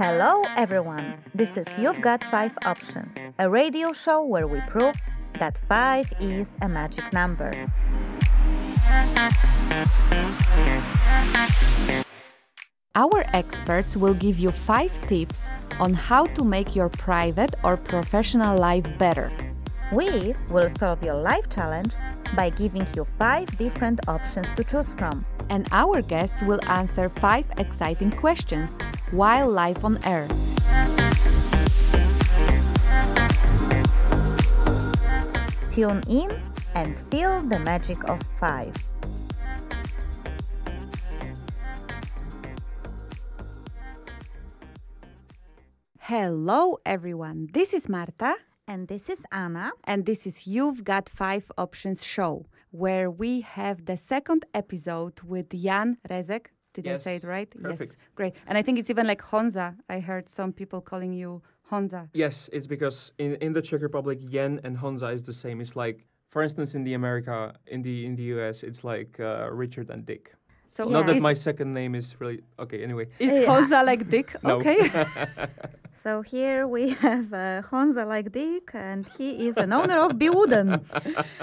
Hello, everyone. This is You've Got Five Options, a radio show where we prove that five is a magic number. Our experts will give you five tips on how to make your private or professional life better. We will solve your life challenge by giving you five different options to choose from. And our guests will answer five exciting questions while live on air. Tune in and feel the magic of five. Hello, everyone. This is Marta. And this is Anna. And this is You've Got Five Options show, where we have the second episode with Jan Rezek. Did Yes, I say it right? perfect. Yes. Great. And I think it's even like Honza. I heard some people calling you Honza. Yes, it's because in, in the Czech Republic, Jan and honza is the same. It's like, for instance, in the America, in the in the US, it's like uh, Richard and Dick. So Not that is, my second name is really okay. Anyway, is Yeah. Honza like Dick? Okay. So here we have uh, Honza like Dick, and he is an owner of BeWooden.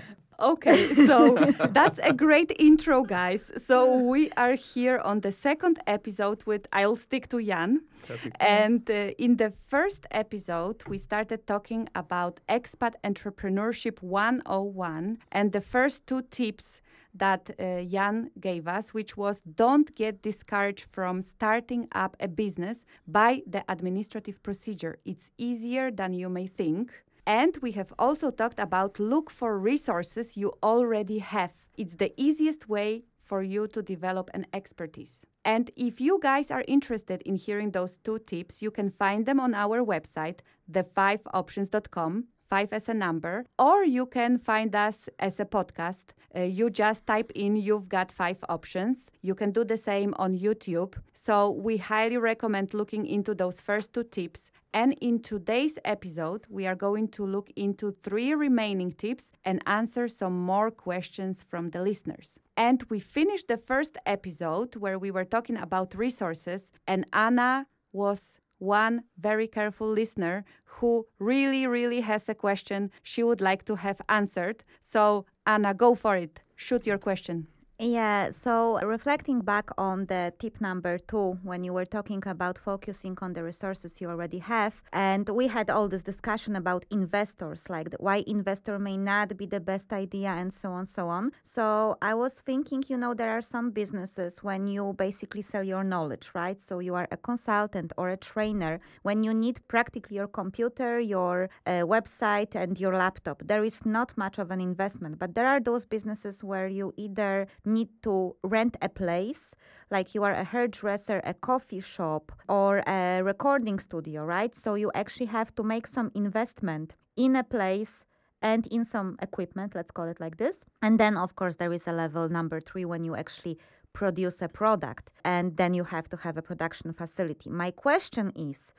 Okay, so that's a great intro, guys. So we are here on the second episode with I'll stick to Jan. perfect. And uh, in the first episode, we started talking about expat entrepreneurship 101 and the first two tips that uh, Jan gave us, which was don't get discouraged from starting up a business by the administrative procedure. It's easier than you may think. And we have also talked about look for resources you already have. It's the easiest way for you to develop an expertise. And if you guys are interested in hearing those two tips, you can find them on our website, the5options.com. Five as a number, or you can find us as a podcast. Uh, you just type in You've Got Five Options. You can do the same on YouTube. So, we highly recommend looking into those first two tips. And in today's episode, we are going to look into three remaining tips and answer some more questions from the listeners. And we finished the first episode where we were talking about resources, and Anna was one very careful listener who really, really has a question she would like to have answered. So, Anna, go for it. Shoot your question. Yeah, so reflecting back on the tip number two, when you were talking about focusing on the resources you already have, and we had all this discussion about investors, like why investor may not be the best idea, and so on, so on. So I was thinking, you know, there are some businesses when you basically sell your knowledge, right? So you are a consultant or a trainer, when you need practically your computer, your uh, website, and your laptop. There is not much of an investment, but there are those businesses where you either need to rent a place, like you are a hairdresser, a coffee shop, or a recording studio, right? So you actually have to make some investment in a place and in some equipment, let's call it like this. And then, of course, there is a level number three when you actually produce a product, and then you have to have a production facility. My question is,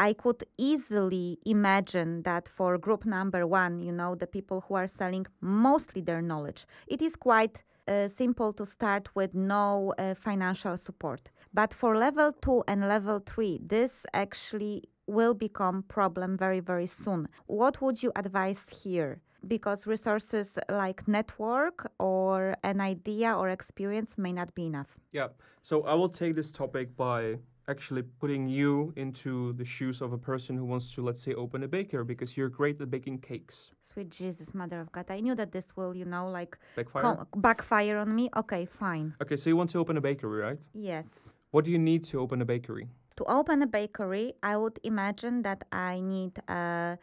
I could easily imagine that for group number one, you know, the people who are selling mostly their knowledge, it is quite uh, simple to start with no uh, financial support. But for level two and level three, this actually will become problem very very soon. What would you advise here? Because resources like network or an idea or experience may not be enough. Yeah. So I will take this topic by actually putting you into the shoes of a person who wants to, let's say, open a bakery because you're great at baking cakes. Sweet Jesus, mother of God! I knew that this will, you know, like Backfire. com- backfire on me. Okay, fine. Okay, so you want to open a bakery, right? Yes. What do you need to open a bakery? To open a bakery, I would imagine that I need uh,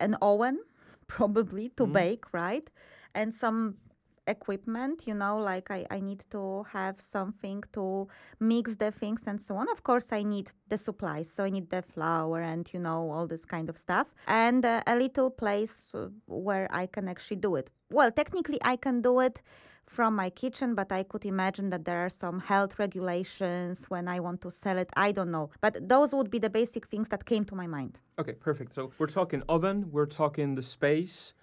an oven, probably to Mhm. bake, right? And some equipment, you know, like I, I need to have something to mix the things and so on. Of course, I need the supplies. So I need the flour and, you know, all this kind of stuff. And uh, a little place uh, where I can actually do it. Well, technically, I can do it from my kitchen, but I could imagine that there are some health regulations when I want to sell it. I don't know. But those would be the basic things that came to my mind. Okay, perfect. So we're talking oven, we're talking the space,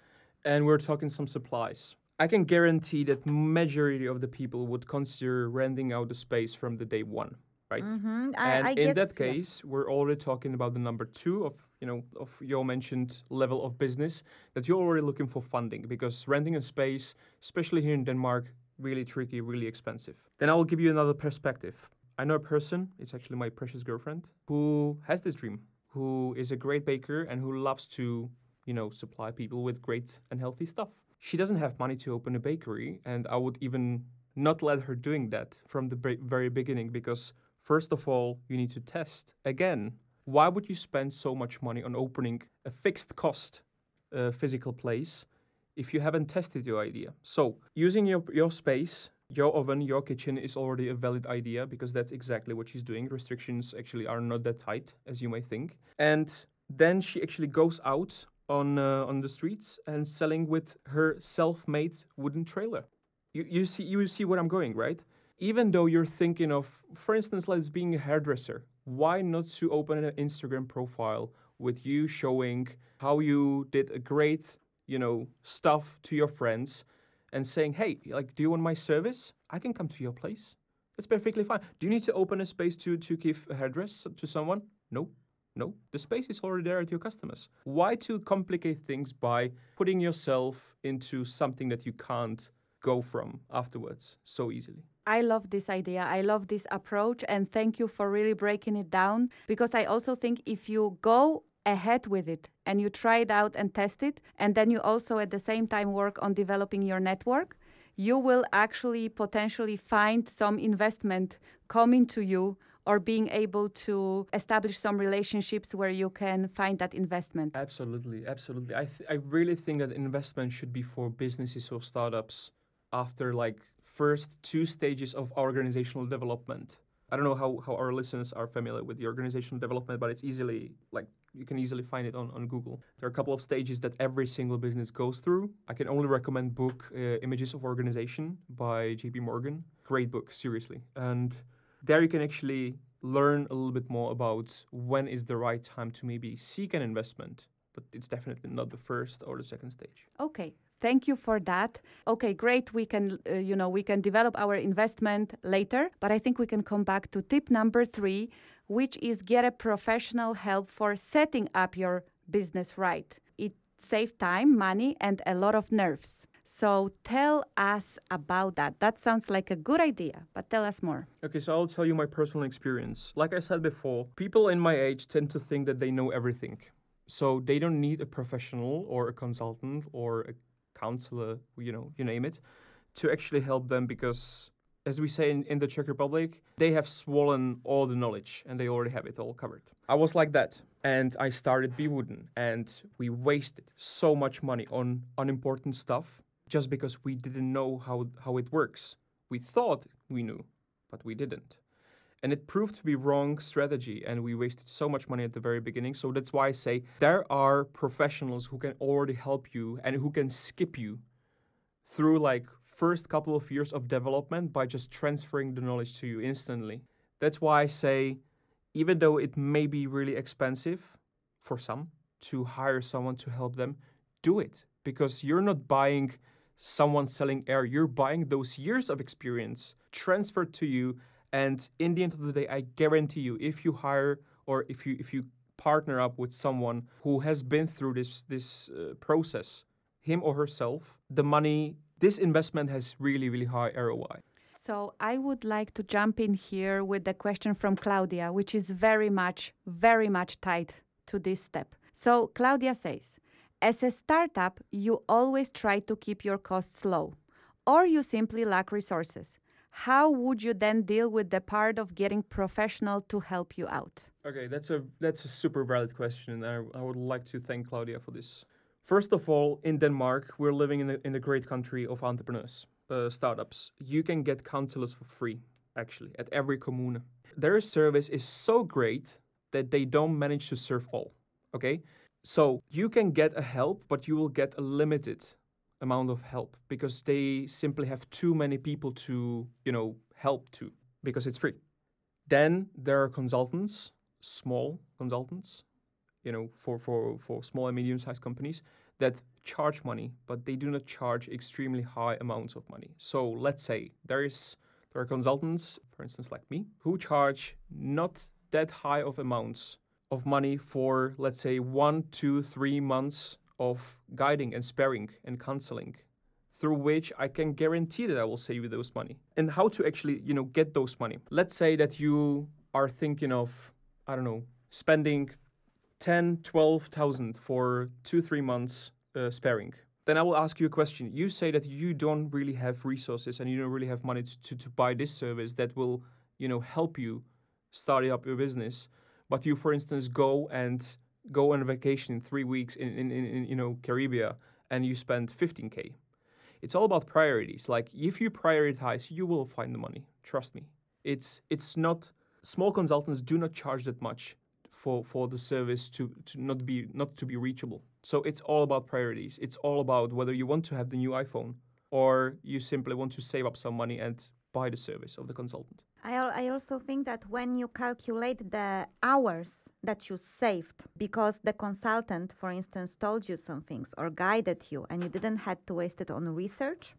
and we're talking some supplies. I can guarantee that majority of the people would consider renting out the space from the day one. right? Mm-hmm. I, and I in guess, that yeah. case, we're already talking about the number two of you know of your mentioned level of business that you're already looking for funding because renting a space, especially here in Denmark, really tricky, really expensive. Then I will give you another perspective. I know a person, it's actually my precious girlfriend, who has this dream, who is a great baker and who loves to, you know, supply people with great and healthy stuff. She doesn't have money to open a bakery, and I would even not let her doing that from the very beginning because first of all, you need to test. Again, why would you spend so much money on opening a fixed cost uh, physical place if you haven't tested your idea? So, using your your space your oven, your kitchen is already a valid idea because that's exactly what she's doing. Restrictions actually are not that tight as you may think. And then she actually goes out on uh, on the streets and selling with her self-made wooden trailer. You you see you see what I'm going, right? Even though you're thinking of, for instance, like being a hairdresser, why not to open an Instagram profile with you showing how you did a great, you know, stuff to your friends and saying, "Hey, like, do you want my service? I can come to your place. That's perfectly fine. Do you need to open a space to to give a hairdress to someone? No, no. The space is already there at your customers. Why to complicate things by putting yourself into something that you can't go from afterwards so easily? I love this idea. I love this approach. And thank you for really breaking it down because I also think if you go ahead with it and you try it out and test it, and then you also at the same time work on developing your network, you will actually potentially find some investment coming to you or being able to establish some relationships where you can find that investment. Absolutely, absolutely. I th- I really think that investment should be for businesses or startups after like first two stages of organizational development. I don't know how, how our listeners are familiar with the organizational development, but it's easily like you can easily find it on, on Google. There are a couple of stages that every single business goes through. I can only recommend book uh, Images of Organization by JP Morgan. Great book, seriously. And there you can actually learn a little bit more about when is the right time to maybe seek an investment, but it's definitely not the first or the second stage. Okay. Thank you for that. Okay, great. We can, uh, you know, we can develop our investment later, but I think we can come back to tip number three, which is get a professional help for setting up your business right. It saves time, money, and a lot of nerves. So tell us about that. That sounds like a good idea, but tell us more. Okay, so I'll tell you my personal experience. Like I said before, people in my age tend to think that they know everything. So they don't need a professional or a consultant or a counselor, you know, you name it, to actually help them because, as we say in, in the Czech Republic, they have swollen all the knowledge and they already have it all covered. I was like that. And I started Be Wooden and we wasted so much money on unimportant stuff just because we didn't know how, how it works. We thought we knew, but we didn't. And it proved to be wrong strategy, and we wasted so much money at the very beginning. So that's why I say there are professionals who can already help you and who can skip you through like first couple of years of development by just transferring the knowledge to you instantly. That's why I say, even though it may be really expensive for some to hire someone to help them, do it because you're not buying someone selling air, you're buying those years of experience transferred to you and in the end of the day, I guarantee you, if you hire or if you if you partner up with someone who has been through this this uh, process, him or herself, the money, this investment has really really high ROI. So I would like to jump in here with the question from Claudia, which is very much very much tied to this step. So Claudia says, as a startup, you always try to keep your costs low, or you simply lack resources how would you then deal with the part of getting professional to help you out? Okay, that's a that's a super valid question, and I, I would like to thank Claudia for this. First of all, in Denmark, we're living in a, in a great country of entrepreneurs, uh, startups. You can get counselors for free, actually, at every commune. Their service is so great that they don't manage to serve all. Okay, so you can get a help, but you will get a limited amount of help because they simply have too many people to, you know, help to because it's free. Then there are consultants, small consultants, you know, for, for, for small and medium sized companies that charge money, but they do not charge extremely high amounts of money. So let's say there is There are consultants, for instance, like me, who charge not that high of amounts of money for, let's say, one, two, three months of guiding and sparing and counseling through which I can guarantee that I will save you those money. And how to actually, you know, get those money. Let's say that you are thinking of, I don't know, spending 10, 12,000 for two, three months uh, sparing. Then I will ask you a question. You say that you don't really have resources and you don't really have money to, to, to buy this service that will, you know, help you start up your business. But you, for instance, go and go on a vacation in three weeks in, in, in, in you know, Caribbean and you spend 15K it's all about priorities. Like if you prioritize, you will find the money. Trust me. It's it's not small consultants do not charge that much for for the service to, to not be not to be reachable. So it's all about priorities. It's all about whether you want to have the new iPhone or you simply want to save up some money and buy the service of the consultant. I, I also think that when you calculate the hours that you saved because the consultant, for instance, told you some things or guided you and you didn't have to waste it on research,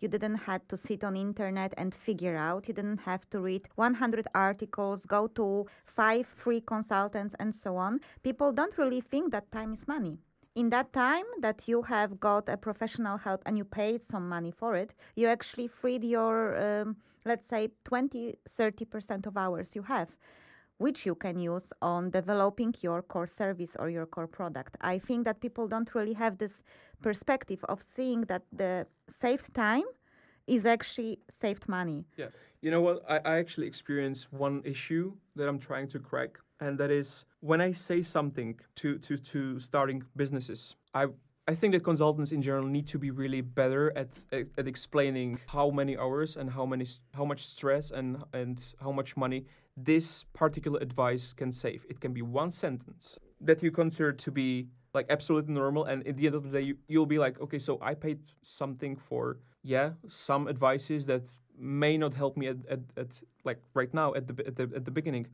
you didn't have to sit on internet and figure out you didn't have to read 100 articles go to five free consultants and so on people don't really think that time is money in that time that you have got a professional help and you paid some money for it you actually freed your um, let's say 20 30% of hours you have which you can use on developing your core service or your core product. I think that people don't really have this perspective of seeing that the saved time is actually saved money. Yeah. You know what? I, I actually experience one issue that i'm trying to crack and that is when i say something to to to starting businesses i I think that consultants in general need to be really better at, at, at explaining how many hours and how many how much stress and and how much money this particular advice can save. It can be one sentence that you consider to be like absolutely normal, and at the end of the day, you, you'll be like, okay, so I paid something for yeah some advices that may not help me at, at, at like right now at the, at the at the beginning.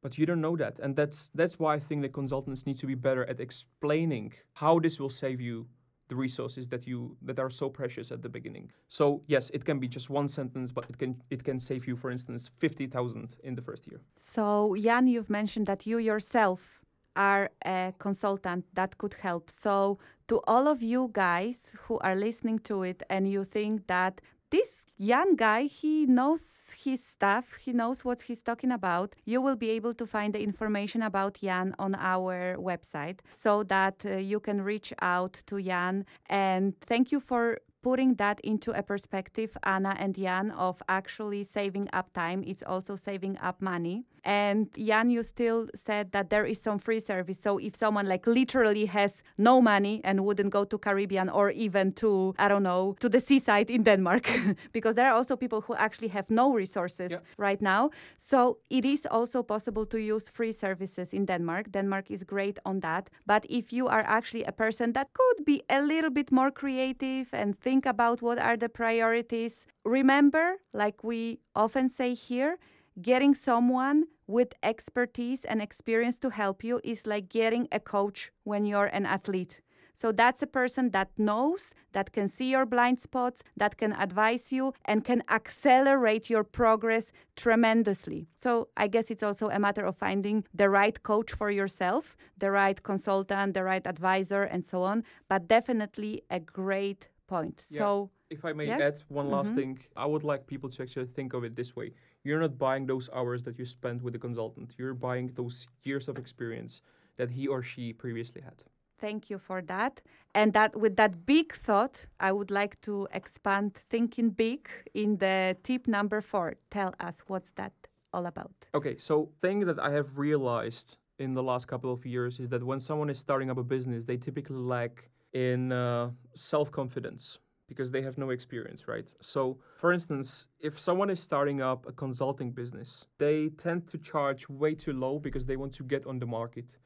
But you don't know that and that's that's why i think the consultants need to be better at explaining how this will save you the resources that you that are so precious at the beginning. So yes it can be just one sentence but it can it can save you for instance 50000 in the first year. So jan you've mentioned that you yourself are a consultant that could help so to all of you guys who are listening to it and you think that this young guy, he knows his stuff, he knows what he's talking about. You will be able to find the information about Jan on our website so that uh, you can reach out to Jan. And thank you for putting that into a perspective, Anna and Jan, of actually saving up time. It's also saving up money. And Jan, you still said that there is some free service. So if someone like literally has no money and wouldn't go to Caribbean or even to, I don't know, to the seaside in Denmark, because there are also people who actually have no resources yeah. right now. So it is also possible to use free services in Denmark. Denmark is great on that. But if you are actually a person that could be a little bit more creative and think about what are the priorities, remember, like we often say here, getting someone with expertise and experience to help you is like getting a coach when you're an athlete. So that's a person that knows, that can see your blind spots, that can advise you, and can accelerate your progress tremendously. So I guess it's also a matter of finding the right coach for yourself, the right consultant, the right advisor, and so on. But definitely a great point. Yeah. So if I may yeah? add one last mm-hmm. thing, I would like people to actually think of it this way. You're not buying those hours that you spent with the consultant. You're buying those years of experience that he or she previously had. Thank you for that. And that with that big thought, I would like to expand thinking big in the tip number 4. Tell us what's that all about. Okay, so thing that I have realized in the last couple of years is that when someone is starting up a business, they typically lack in uh, self-confidence because they have no experience, right? So, for instance, if someone is starting up a consulting business, they tend to charge way too low because they want to get on the market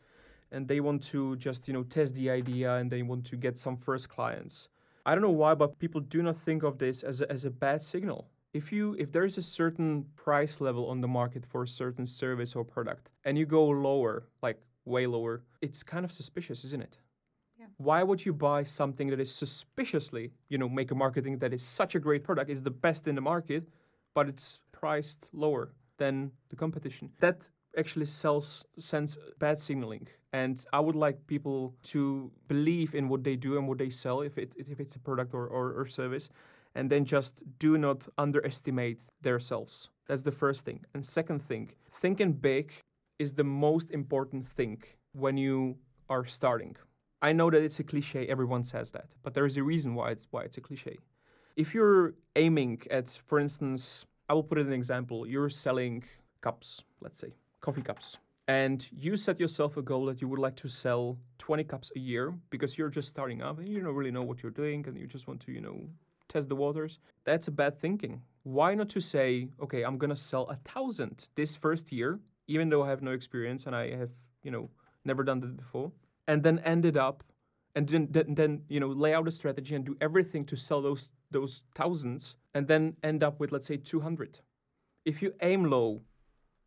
and they want to just, you know, test the idea and they want to get some first clients. I don't know why, but people do not think of this as a, as a bad signal. If you if there is a certain price level on the market for a certain service or product and you go lower, like way lower, it's kind of suspicious, isn't it? Why would you buy something that is suspiciously, you know, make a marketing that is such a great product, is the best in the market? but it's priced lower than the competition. That actually sells sends bad signaling and i would like people to believe in what they do and what they sell if, it, if it's a product or, or, or service and then just do not underestimate themselves that's the first thing and second thing thinking big is the most important thing when you are starting i know that it's a cliche everyone says that but there is a reason why it's why it's a cliche if you're aiming at for instance i will put it an example you're selling cups let's say coffee cups and you set yourself a goal that you would like to sell 20 cups a year because you're just starting up and you don't really know what you're doing and you just want to you know test the waters that's a bad thinking. Why not to say okay i'm gonna sell a thousand this first year even though i have no experience and i have you know never done that before and then end it up and then, then, then you know lay out a strategy and do everything to sell those those thousands and then end up with let's say 200 if you aim low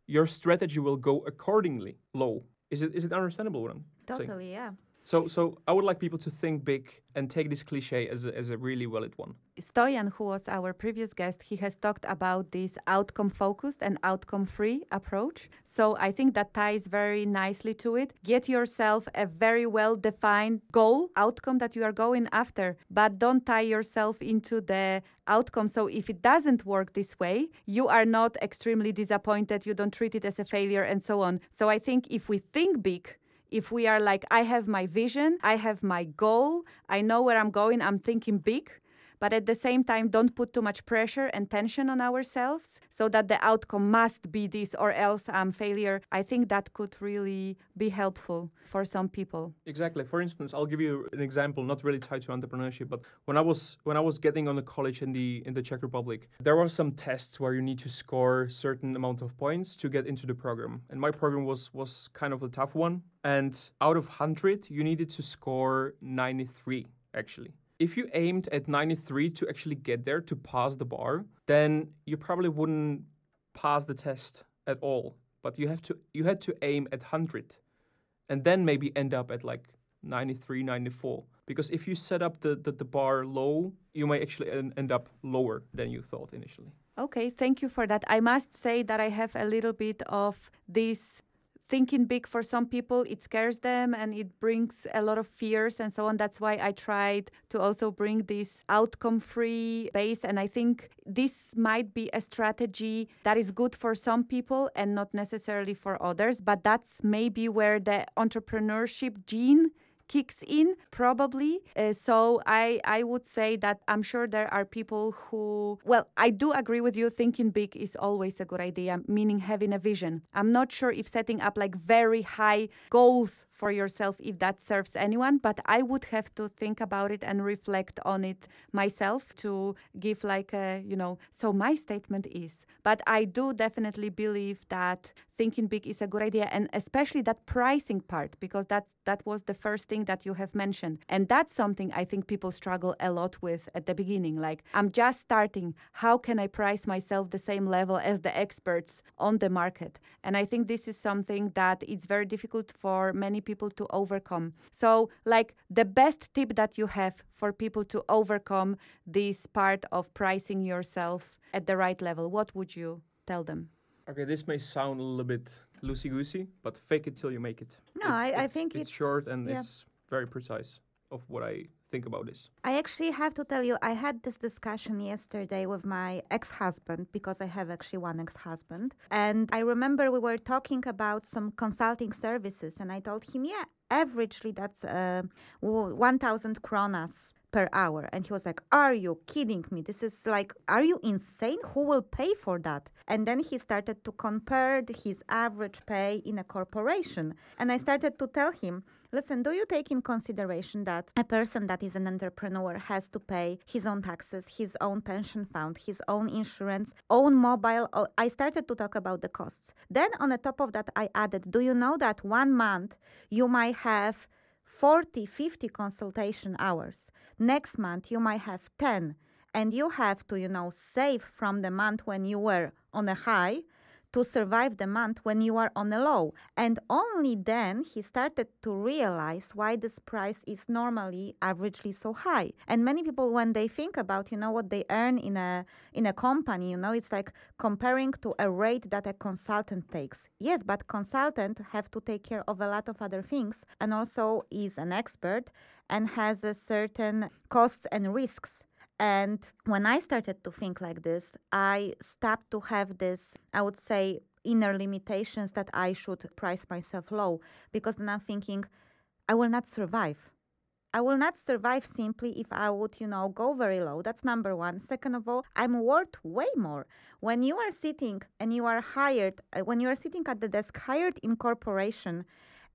your strategy will go accordingly low. Is it is it understandable what I'm totally, saying? yeah. So so I would like people to think big and take this cliche as a, as a really valid one. Stoyan, who was our previous guest, he has talked about this outcome focused and outcome free approach. So I think that ties very nicely to it. Get yourself a very well defined goal, outcome that you are going after, but don't tie yourself into the outcome. So if it doesn't work this way, you are not extremely disappointed, you don't treat it as a failure, and so on. So I think if we think big, if we are like, I have my vision, I have my goal, I know where I'm going, I'm thinking big, but at the same time don't put too much pressure and tension on ourselves so that the outcome must be this or else I'm failure. I think that could really be helpful for some people. Exactly. For instance, I'll give you an example not really tied to entrepreneurship, but when I was when I was getting on the college in the in the Czech Republic, there were some tests where you need to score certain amount of points to get into the program. And my program was was kind of a tough one, and out of 100, you needed to score 93 actually if you aimed at 93 to actually get there to pass the bar, then you probably wouldn't pass the test at all. But you have to you had to aim at 100 and then maybe end up at like 93, 94. Because if you set up the, the, the bar low, you might actually end up lower than you thought initially. Okay, thank you for that. I must say that I have a little bit of this thinking big for some people it scares them and it brings a lot of fears and so on. That's why i tried to also bring this outcome free base. And i think this might be a strategy that is good for some people and not necessarily for others but that's maybe where the entrepreneurship gene kicks in probably. Uh, so i i would say that i'm sure there are people who well i do agree with you. Thinking big is always a good idea meaning having a vision. I'm not sure if setting up like very high goals for yourself if that serves anyone but i would have to think about it and reflect on it myself to give like a you know so my statement is. But i do definitely believe that thinking big is a good idea and especially that pricing part because that that was the first thing that you have mentioned and that's something i think people struggle a lot with at the beginning like i'm just starting how can i price myself the same level as the experts on the market and i think this is something that it's very difficult for many people to overcome. So, like the best tip that you have for people to overcome this part of pricing yourself at the right level, what would you tell them? Okay, this may sound a little bit loosey goosey, but fake it till you make it. No, I, I, think it's, it's short and yeah. it's very precise of what I think about this? I actually have to tell you, I had this discussion yesterday with my ex husband because I have actually one ex husband. And I remember we were talking about some consulting services, and I told him, yeah, averagely that's uh, 1,000 kronas per hour. And he was like, Are you kidding me? This is like, are you insane? Who will pay for that? And then he started to compare his average pay in a corporation. And I started to tell him, Listen, do you take in consideration that a person that is an entrepreneur has to pay his own taxes, his own pension fund, his own insurance, own mobile? Oh, I started to talk about the costs. Then on the top of that, I added, do you know that one month you might have 40, 50 consultation hours. Next month, you might have 10. And you have to, you know, save from the month when you were on a high to survive the month when you are on a low. And only then he started to realize why this price is normally averagely so high. And many people when they think about, you know, what they earn in a in a company, you know, it's like comparing to a rate that a consultant takes. Yes, but consultant have to take care of a lot of other things and also is an expert and has a certain costs and risks. And when I started to think like this, I stopped to have this, I would say, inner limitations that I should price myself low because then I'm thinking, I will not survive. I will not survive simply if I would, you know, go very low. That's number one. Second of all, I'm worth way more. When you are sitting and you are hired, uh, when you are sitting at the desk hired in corporation,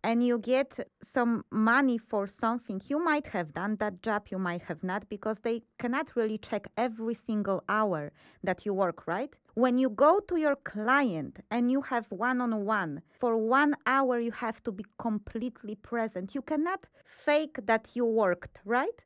and you get some money for something, you might have done that job, you might have not, because they cannot really check every single hour that you work, right? When you go to your client and you have one on one, for one hour you have to be completely present. You cannot fake that you worked, right?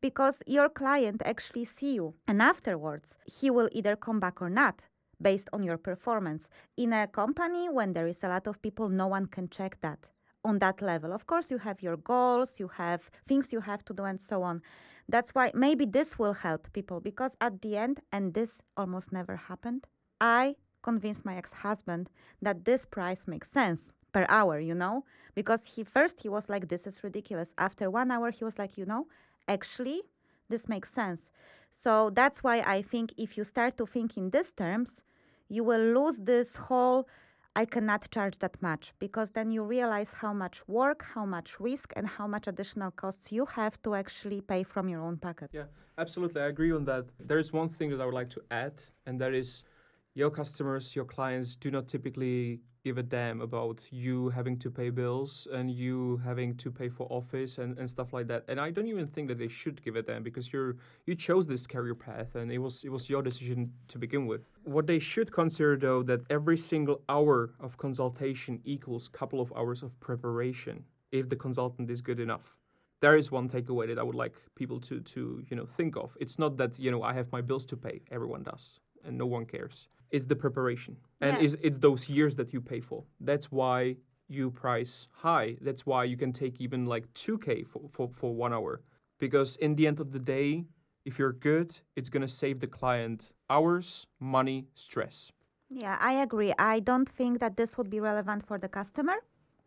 Because your client actually see you. And afterwards, he will either come back or not based on your performance. In a company when there is a lot of people, no one can check that on that level. Of course, you have your goals, you have things you have to do, and so on. That's why maybe this will help people because at the end, and this almost never happened, I convinced my ex husband that this price makes sense per hour, you know? Because he first he was like, This is ridiculous. After one hour, he was like, You know, actually, this makes sense. So that's why I think if you start to think in these terms, you will lose this whole I cannot charge that much because then you realize how much work, how much risk, and how much additional costs you have to actually pay from your own pocket. Yeah, absolutely. I agree on that. There is one thing that I would like to add, and that is your customers, your clients do not typically give a damn about you having to pay bills and you having to pay for office and, and stuff like that. And I don't even think that they should give a damn because you're you chose this career path and it was it was your decision to begin with. What they should consider though that every single hour of consultation equals couple of hours of preparation if the consultant is good enough. There is one takeaway that I would like people to to you know think of. It's not that you know I have my bills to pay. Everyone does and no one cares. It's the preparation, and Yeah. it's, it's those years that you pay for. That's why you price high. That's why you can take even like 2K for, for, for one hour. Because in the end of the day, if you're good, it's going to save the client hours, money, stress. Yeah, I agree. I don't think that this would be relevant for the customer.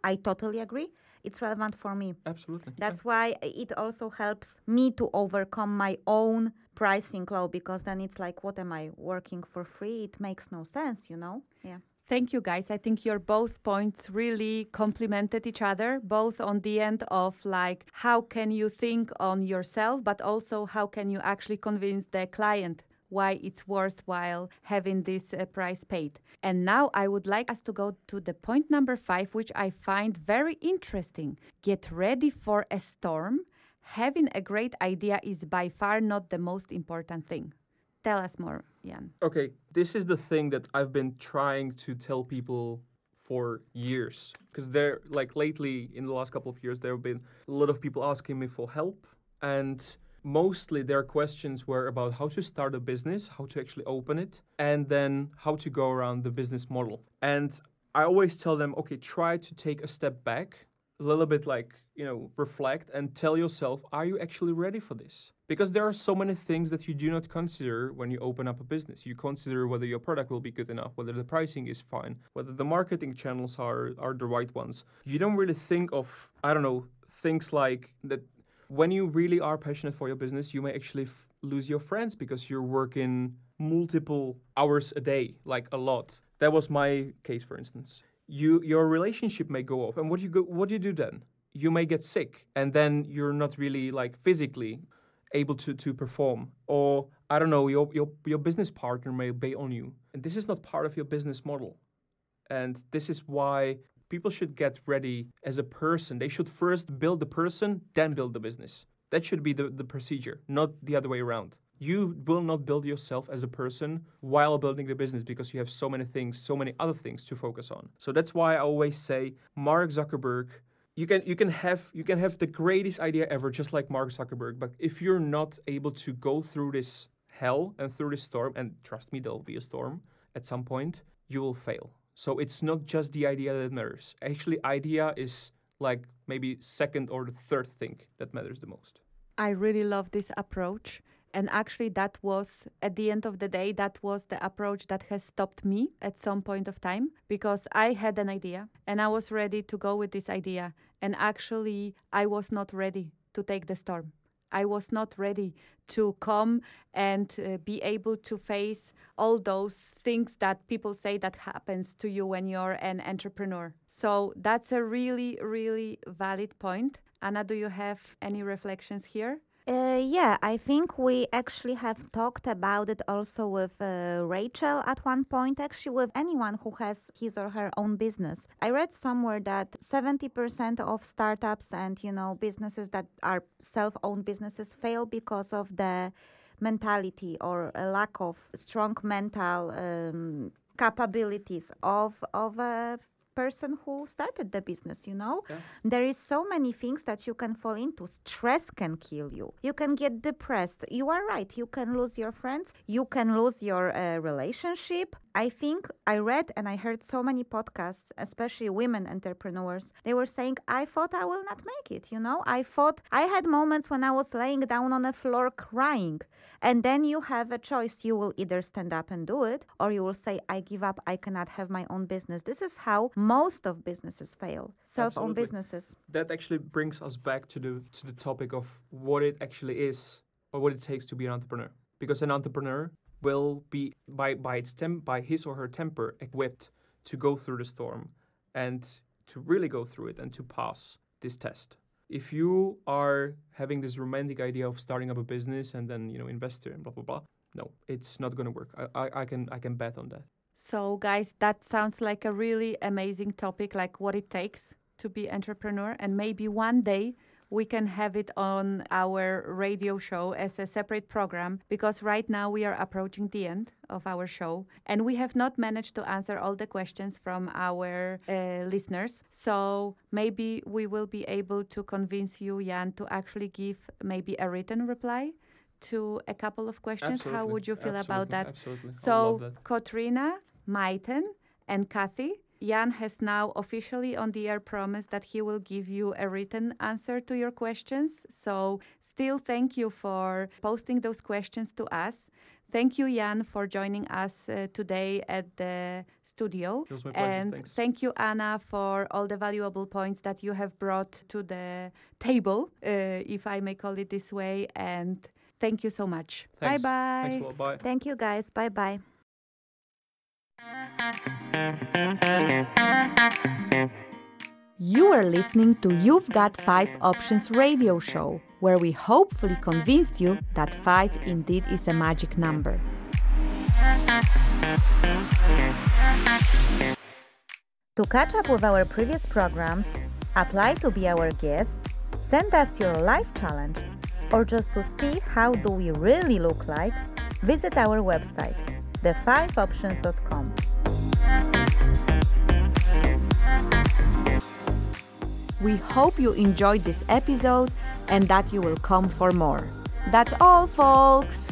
I totally agree. It's relevant for me. Absolutely. That's why it also helps me to overcome my own pricing low because then it's like, what am I working for free? It makes no sense, you know? Yeah. Thank you, guys. I think your both points really complemented each other, both on the end of like how can you think on yourself, but also how can you actually convince the client why it's worthwhile having this uh, price paid. And now I would like us to go to the point number five, which I find very interesting. Get ready for a storm. Having a great idea is by far not the most important thing. Tell us more, Jan. Okay, this is the thing that I've been trying to tell people for years. Because there, like lately, in the last couple of years, there have been a lot of people asking me for help. And mostly their questions were about how to start a business, how to actually open it, and then how to go around the business model. And I always tell them, okay, try to take a step back, a little bit like, you know, reflect and tell yourself, are you actually ready for this? Because there are so many things that you do not consider when you open up a business. You consider whether your product will be good enough, whether the pricing is fine, whether the marketing channels are, are the right ones. You don't really think of, I don't know, things like that when you really are passionate for your business, you may actually f- lose your friends because you're working multiple hours a day, like a lot. That was my case, for instance. You your relationship may go off, and what do you go, what do you do then? You may get sick, and then you're not really like physically able to to perform, or I don't know, your your your business partner may bail on you, and this is not part of your business model, and this is why people should get ready as a person. They should first build the person, then build the business. That should be the, the procedure, not the other way around. You will not build yourself as a person while building the business because you have so many things, so many other things to focus on. So that's why I always say Mark Zuckerberg you can you can have you can have the greatest idea ever just like Mark Zuckerberg but if you're not able to go through this hell and through this storm and trust me there'll be a storm at some point you will fail. So it's not just the idea that matters. Actually, idea is like maybe second or the third thing that matters the most. I really love this approach. And actually, that was, at the end of the day, that was the approach that has stopped me at some point of time because I had an idea and I was ready to go with this idea. And actually, I was not ready to take the storm. I was not ready to come and uh, be able to face all those things that people say that happens to you when you're an entrepreneur. So that's a really, really valid point. Anna, do you have any reflections here? Uh, yeah, I think we actually have talked about it also with uh, Rachel at one point, actually, with anyone who has his or her own business. I read somewhere that 70% of startups and, you know, businesses that are self owned businesses fail because of the mentality or a lack of strong mental um, capabilities of, of a person who started the business you know? Yeah. there is so many things that you can fall into. Stress can kill you. You can get depressed. You are right. You can lose your friends. You can lose your uh, relationship I think I read and I heard so many podcasts, especially women entrepreneurs. They were saying, I thought I will not make it. You know, I thought I had moments when I was laying down on the floor crying. And then you have a choice. You will either stand up and do it, or you will say, I give up. I cannot have my own business. This is how most of businesses fail self owned businesses. That actually brings us back to the, to the topic of what it actually is or what it takes to be an entrepreneur. Because an entrepreneur will be by by its by his or her temper equipped to go through the storm and to really go through it and to pass this test. If you are having this romantic idea of starting up a business and then you know investor and blah blah blah, no, it's not going to work. I, I, I can I can bet on that. So guys, that sounds like a really amazing topic, like what it takes to be entrepreneur, and maybe one day we can have it on our radio show as a separate program because right now we are approaching the end of our show and we have not managed to answer all the questions from our uh, listeners. So maybe we will be able to convince you, Jan, to actually give maybe a written reply to a couple of questions. Absolutely. How would you feel Absolutely. about that? Absolutely. So, that. Katrina, Maiten, and Kathy Jan has now officially on the air promised that he will give you a written answer to your questions. So, still thank you for posting those questions to us. Thank you, Jan, for joining us uh, today at the studio. and Thanks. thank you, Anna, for all the valuable points that you have brought to the table, uh, if I may call it this way. And thank you so much. Bye bye. Thanks a lot. Bye. Thank you, guys. Bye bye. You are listening to You've Got 5 Options radio show, where we hopefully convinced you that 5 indeed is a magic number. To catch up with our previous programs, apply to be our guest, send us your life challenge, or just to see how do we really look like, visit our website, the5options.com. We hope you enjoyed this episode and that you will come for more. That's all, folks!